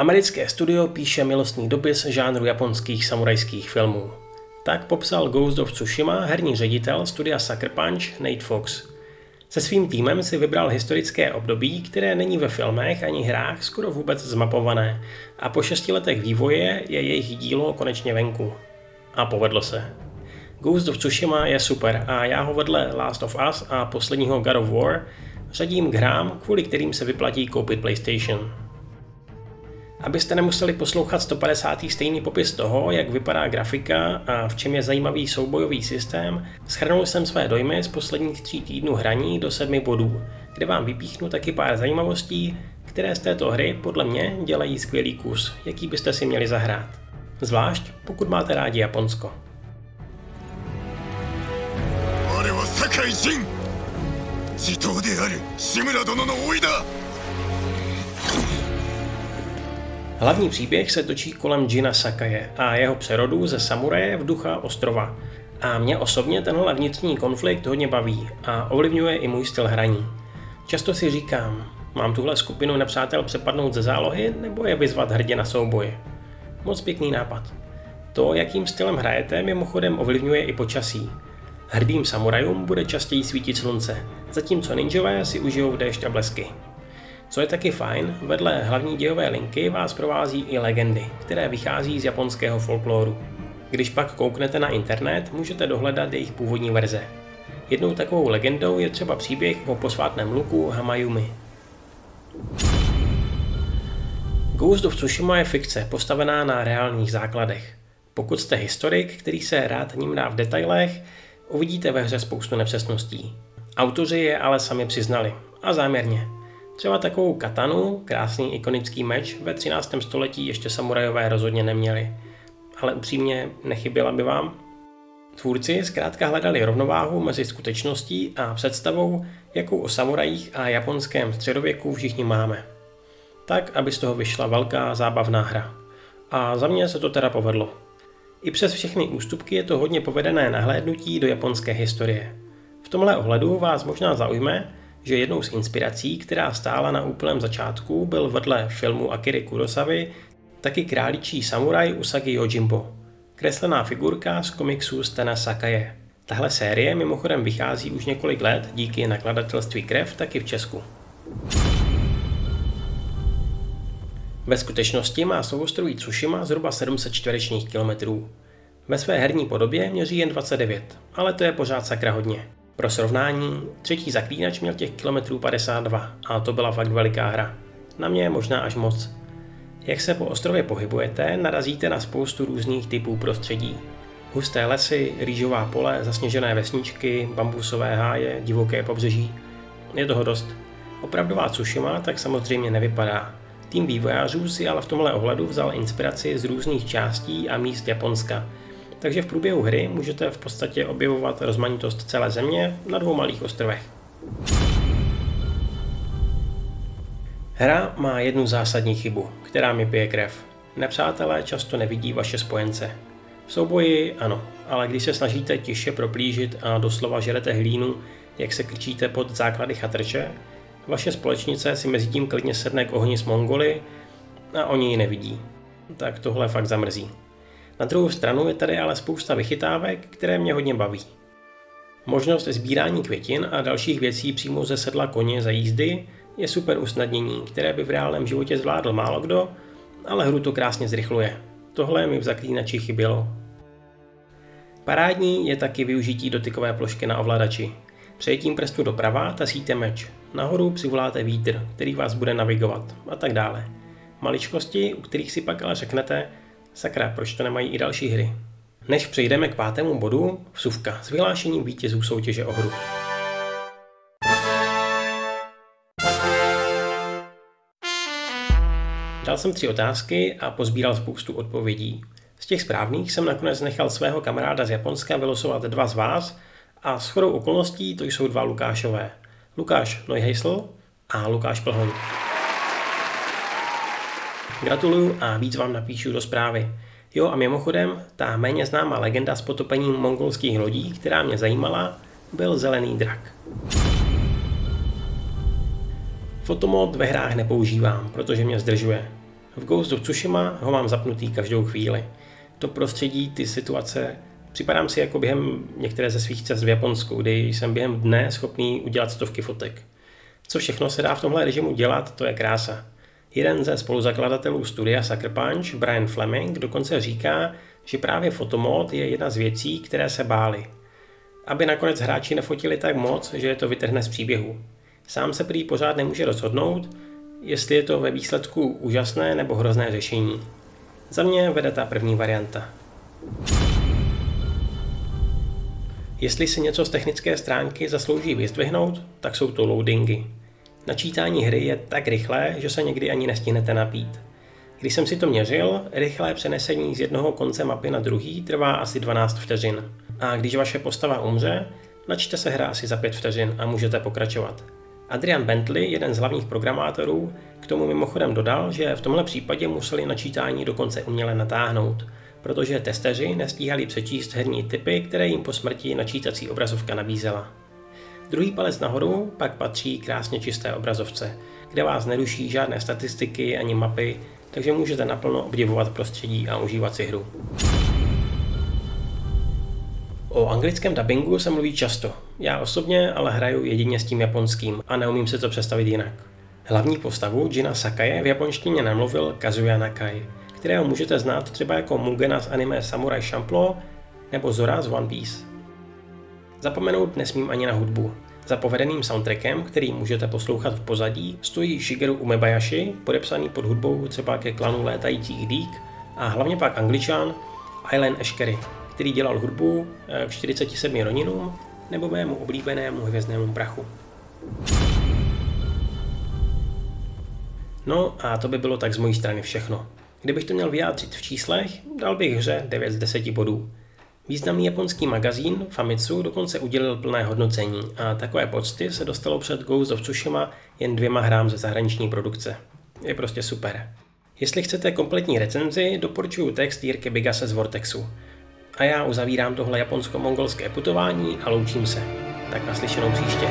Americké studio píše milostný dopis žánru japonských samurajských filmů. Tak popsal Ghost of Tsushima herní ředitel studia Sucker Punch Nate Fox. Se svým týmem si vybral historické období, které není ve filmech ani hrách skoro vůbec zmapované a po šesti letech vývoje je jejich dílo konečně venku. A povedlo se. Ghost of Tsushima je super a já ho vedle Last of Us a posledního God of War řadím k hrám, kvůli kterým se vyplatí koupit PlayStation Abyste nemuseli poslouchat 150. stejný popis toho, jak vypadá grafika a v čem je zajímavý soubojový systém, schrnul jsem své dojmy z posledních tří týdnů hraní do sedmi bodů, kde vám vypíchnu taky pár zajímavostí, které z této hry podle mě dělají skvělý kus, jaký byste si měli zahrát. Zvlášť pokud máte rádi Japonsko. 我は酒井仁地頭である志村殿の甥だ Hlavní příběh se točí kolem Jina Sakaje a jeho přerodu ze samuraje v ducha ostrova. A mě osobně tenhle vnitřní konflikt hodně baví a ovlivňuje i můj styl hraní. Často si říkám, mám tuhle skupinu nepřátel přepadnout ze zálohy nebo je vyzvat hrdě na souboje. Moc pěkný nápad. To, jakým stylem hrajete, mimochodem ovlivňuje i počasí. Hrdým samurajům bude častěji svítit slunce, zatímco ninjové si užijou déšť a blesky. Co je taky fajn, vedle hlavní dějové linky vás provází i legendy, které vychází z japonského folkloru. Když pak kouknete na internet, můžete dohledat jejich původní verze. Jednou takovou legendou je třeba příběh o posvátném luku Hamayumi. Ghost of Tsushima je fikce postavená na reálných základech. Pokud jste historik, který se rád ním dá v detailech, uvidíte ve hře spoustu nepřesností. Autoři je ale sami přiznali. A záměrně. Třeba takovou katanu, krásný ikonický meč, ve 13. století ještě samurajové rozhodně neměli. Ale upřímně nechyběla by vám? Tvůrci zkrátka hledali rovnováhu mezi skutečností a představou, jakou o samurajích a japonském středověku všichni máme. Tak, aby z toho vyšla velká zábavná hra. A za mě se to teda povedlo. I přes všechny ústupky je to hodně povedené nahlédnutí do japonské historie. V tomhle ohledu vás možná zaujme, že jednou z inspirací, která stála na úplném začátku, byl vedle filmu Akiry Kurosavy taky králičí samuraj Usagi Yojimbo, kreslená figurka z komiksu Stana Sakaje. Tahle série mimochodem vychází už několik let díky nakladatelství Krev taky v Česku. Ve skutečnosti má souostroví Tsushima zhruba 700 čtverečních kilometrů. Ve své herní podobě měří jen 29, ale to je pořád sakra hodně. Pro srovnání, třetí zaklínač měl těch kilometrů 52 a to byla fakt veliká hra. Na mě možná až moc. Jak se po ostrově pohybujete, narazíte na spoustu různých typů prostředí. Husté lesy, rýžová pole, zasněžené vesničky, bambusové háje, divoké pobřeží. Je toho dost. Opravdová Tsushima tak samozřejmě nevypadá. Tým vývojářů si ale v tomhle ohledu vzal inspiraci z různých částí a míst Japonska – takže v průběhu hry můžete v podstatě objevovat rozmanitost celé země na dvou malých ostrovech. Hra má jednu zásadní chybu, která mi pije krev. Nepřátelé často nevidí vaše spojence. V souboji ano, ale když se snažíte tiše proplížit a doslova žerete hlínu, jak se krčíte pod základy chatrče, vaše společnice si mezi tím klidně sedne k ohni s Mongoly a oni ji nevidí. Tak tohle fakt zamrzí. Na druhou stranu je tady ale spousta vychytávek, které mě hodně baví. Možnost sbírání květin a dalších věcí přímo ze sedla koně za jízdy je super usnadnění, které by v reálném životě zvládl málo kdo, ale hru to krásně zrychluje. Tohle mi v zaklínači chybělo. Parádní je taky využití dotykové plošky na ovladači. Přejetím prstu doprava tasíte meč, nahoru přivoláte vítr, který vás bude navigovat a tak dále. Maličkosti, u kterých si pak ale řeknete, Sakra, proč to nemají i další hry? Než přejdeme k pátému bodu, vsuvka s vyhlášením vítězů soutěže o hru. Dal jsem tři otázky a pozbíral spoustu odpovědí. Z těch správných jsem nakonec nechal svého kamaráda z Japonska vylosovat dva z vás a s chodou okolností to jsou dva Lukášové. Lukáš Neuheisel a Lukáš Plhoň. Gratuluju a víc vám napíšu do zprávy. Jo a mimochodem, ta méně známá legenda s potopením mongolských lodí, která mě zajímala, byl zelený drak. Fotomod ve hrách nepoužívám, protože mě zdržuje. V Ghost of Tsushima ho mám zapnutý každou chvíli. To prostředí, ty situace, připadám si jako během některé ze svých cest v Japonsku, kdy jsem během dne schopný udělat stovky fotek. Co všechno se dá v tomhle režimu dělat, to je krása. Jeden ze spoluzakladatelů studia Sucker Punch, Brian Fleming, dokonce říká, že právě fotomod je jedna z věcí, které se báli. Aby nakonec hráči nefotili tak moc, že je to vytrhne z příběhu. Sám se prý pořád nemůže rozhodnout, jestli je to ve výsledku úžasné nebo hrozné řešení. Za mě vede ta první varianta. Jestli si něco z technické stránky zaslouží vyzdvihnout, tak jsou to loadingy. Načítání hry je tak rychlé, že se někdy ani nestihnete napít. Když jsem si to měřil, rychlé přenesení z jednoho konce mapy na druhý trvá asi 12 vteřin. A když vaše postava umře, načte se hra asi za 5 vteřin a můžete pokračovat. Adrian Bentley, jeden z hlavních programátorů, k tomu mimochodem dodal, že v tomhle případě museli načítání dokonce uměle natáhnout, protože testeři nestíhali přečíst herní typy, které jim po smrti načítací obrazovka nabízela. Druhý palec nahoru pak patří krásně čisté obrazovce, kde vás neruší žádné statistiky ani mapy, takže můžete naplno obdivovat prostředí a užívat si hru. O anglickém dubbingu se mluví často. Já osobně ale hraju jedině s tím japonským a neumím si to představit jinak. Hlavní postavu Jina Sakaje v japonštině namluvil Kazuya Nakai, kterého můžete znát třeba jako Mugena z anime Samurai Champloo nebo Zora z One Piece. Zapomenout nesmím ani na hudbu. Za povedeným soundtrackem, který můžete poslouchat v pozadí, stojí Shigeru Umebayashi, podepsaný pod hudbou třeba ke klanu létajících dýk a hlavně pak angličan Alan Ashkery, který dělal hudbu eh, k 47 roninům nebo mému oblíbenému hvězdnému prachu. No a to by bylo tak z mojí strany všechno. Kdybych to měl vyjádřit v číslech, dal bych hře 9 z 10 bodů. Významný japonský magazín Famitsu dokonce udělil plné hodnocení a takové pocty se dostalo před Ghost of Tsushima jen dvěma hrám ze zahraniční produkce. Je prostě super. Jestli chcete kompletní recenzi, doporučuji text Jirky Bigase z Vortexu. A já uzavírám tohle japonsko-mongolské putování a loučím se. Tak naslyšenou příště.